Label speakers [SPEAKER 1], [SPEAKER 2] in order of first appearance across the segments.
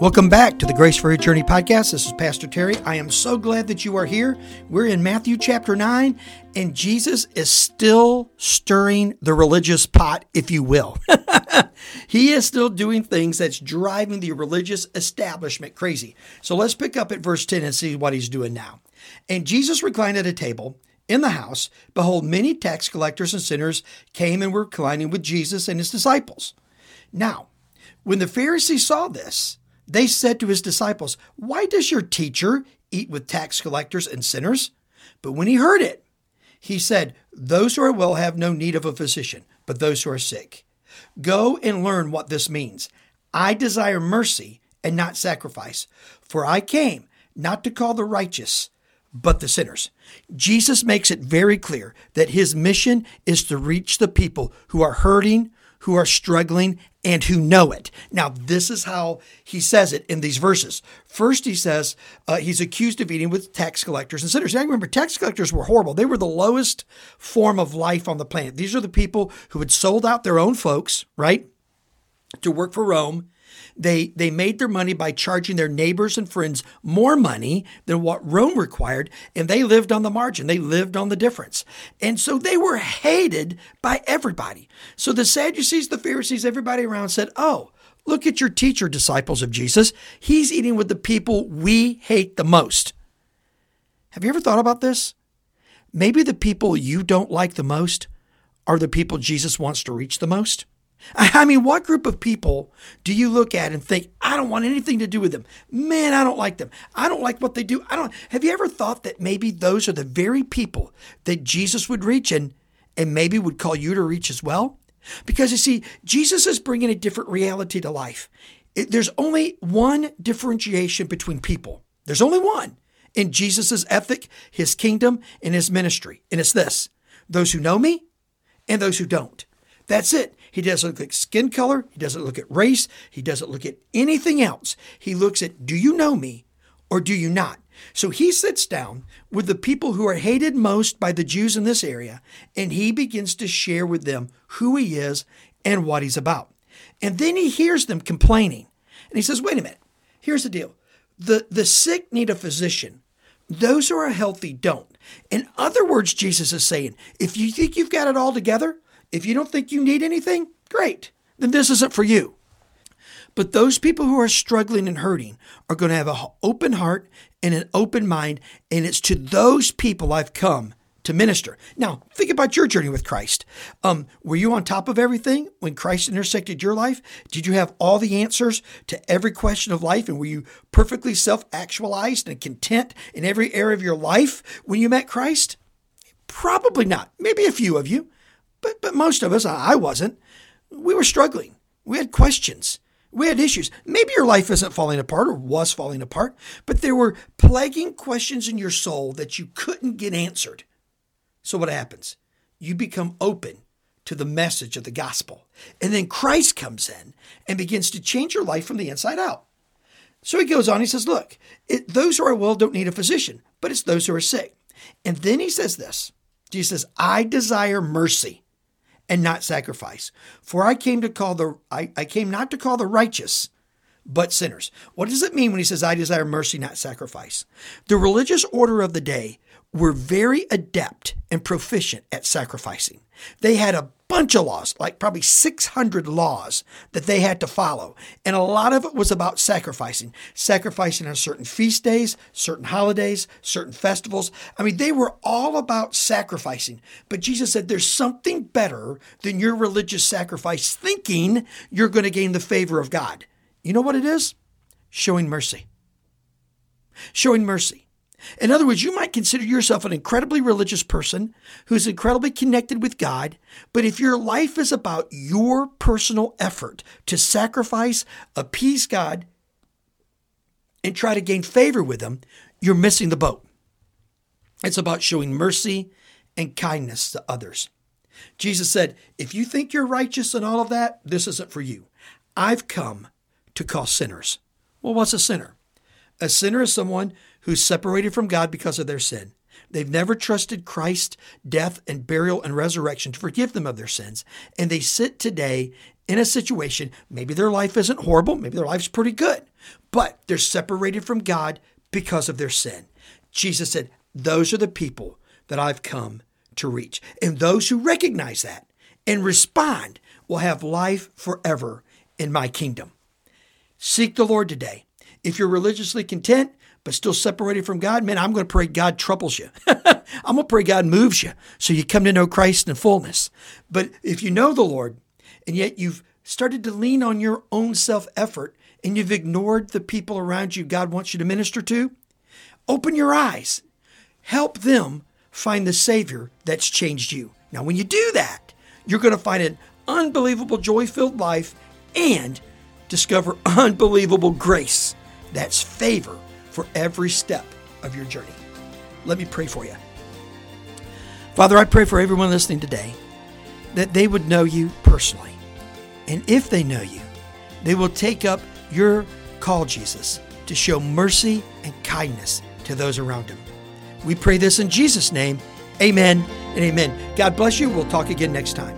[SPEAKER 1] Welcome back to the Grace for Your Journey podcast. This is Pastor Terry. I am so glad that you are here. We're in Matthew chapter 9, and Jesus is still stirring the religious pot, if you will. he is still doing things that's driving the religious establishment crazy. So let's pick up at verse 10 and see what he's doing now. And Jesus reclined at a table in the house. Behold, many tax collectors and sinners came and were reclining with Jesus and his disciples. Now, when the Pharisees saw this, they said to his disciples, Why does your teacher eat with tax collectors and sinners? But when he heard it, he said, Those who are well have no need of a physician, but those who are sick. Go and learn what this means. I desire mercy and not sacrifice, for I came not to call the righteous, but the sinners. Jesus makes it very clear that his mission is to reach the people who are hurting, who are struggling, and who know it. Now, this is how he says it in these verses. First, he says uh, he's accused of eating with tax collectors and sinners. Now, remember, tax collectors were horrible. They were the lowest form of life on the planet. These are the people who had sold out their own folks, right, to work for Rome they, they made their money by charging their neighbors and friends more money than what Rome required, and they lived on the margin. They lived on the difference. And so they were hated by everybody. So the Sadducees, the Pharisees, everybody around said, Oh, look at your teacher, disciples of Jesus. He's eating with the people we hate the most. Have you ever thought about this? Maybe the people you don't like the most are the people Jesus wants to reach the most. I mean, what group of people do you look at and think, I don't want anything to do with them? Man, I don't like them. I don't like what they do. I don't. Have you ever thought that maybe those are the very people that Jesus would reach and, and maybe would call you to reach as well? Because you see, Jesus is bringing a different reality to life. It, there's only one differentiation between people. There's only one in Jesus' ethic, his kingdom, and his ministry. And it's this those who know me and those who don't. That's it. He doesn't look at skin color. He doesn't look at race. He doesn't look at anything else. He looks at do you know me or do you not? So he sits down with the people who are hated most by the Jews in this area, and he begins to share with them who he is and what he's about. And then he hears them complaining. And he says, wait a minute, here's the deal. The, the sick need a physician. Those who are healthy don't. In other words, Jesus is saying, if you think you've got it all together, if you don't think you need anything, great. Then this isn't for you. But those people who are struggling and hurting are going to have an open heart and an open mind. And it's to those people I've come to minister. Now, think about your journey with Christ. Um, were you on top of everything when Christ intersected your life? Did you have all the answers to every question of life? And were you perfectly self actualized and content in every area of your life when you met Christ? Probably not. Maybe a few of you. But, but most of us, I wasn't, we were struggling. We had questions. We had issues. Maybe your life isn't falling apart or was falling apart, but there were plaguing questions in your soul that you couldn't get answered. So what happens? You become open to the message of the gospel. And then Christ comes in and begins to change your life from the inside out. So he goes on, he says, Look, it, those who are well don't need a physician, but it's those who are sick. And then he says this Jesus says, I desire mercy and not sacrifice. For I came to call the I, I came not to call the righteous, but sinners. What does it mean when he says, I desire mercy, not sacrifice? The religious order of the day were very adept and proficient at sacrificing. They had a bunch of laws, like probably 600 laws that they had to follow. And a lot of it was about sacrificing, sacrificing on certain feast days, certain holidays, certain festivals. I mean, they were all about sacrificing. But Jesus said, there's something better than your religious sacrifice, thinking you're going to gain the favor of God. You know what it is? Showing mercy. Showing mercy. In other words, you might consider yourself an incredibly religious person who's incredibly connected with God, but if your life is about your personal effort to sacrifice, appease God, and try to gain favor with Him, you're missing the boat. It's about showing mercy and kindness to others. Jesus said, If you think you're righteous and all of that, this isn't for you. I've come to call sinners. Well, what's a sinner? A sinner is someone who's separated from God because of their sin. They've never trusted Christ's death and burial and resurrection to forgive them of their sins. And they sit today in a situation, maybe their life isn't horrible, maybe their life's pretty good, but they're separated from God because of their sin. Jesus said, Those are the people that I've come to reach. And those who recognize that and respond will have life forever in my kingdom. Seek the Lord today. If you're religiously content, but still separated from God, man, I'm going to pray God troubles you. I'm going to pray God moves you so you come to know Christ in fullness. But if you know the Lord and yet you've started to lean on your own self effort and you've ignored the people around you God wants you to minister to, open your eyes. Help them find the Savior that's changed you. Now, when you do that, you're going to find an unbelievable joy filled life and discover unbelievable grace. That's favor for every step of your journey. Let me pray for you. Father, I pray for everyone listening today that they would know you personally. And if they know you, they will take up your call, Jesus, to show mercy and kindness to those around them. We pray this in Jesus' name. Amen and amen. God bless you. We'll talk again next time.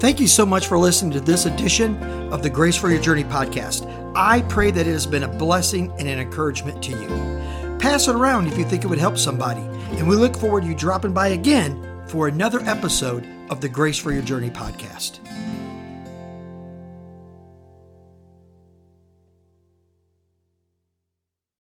[SPEAKER 1] Thank you so much for listening to this edition of the Grace for Your Journey podcast. I pray that it has been a blessing and an encouragement to you. Pass it around if you think it would help somebody. And we look forward to you dropping by again for another episode of the Grace for Your Journey podcast.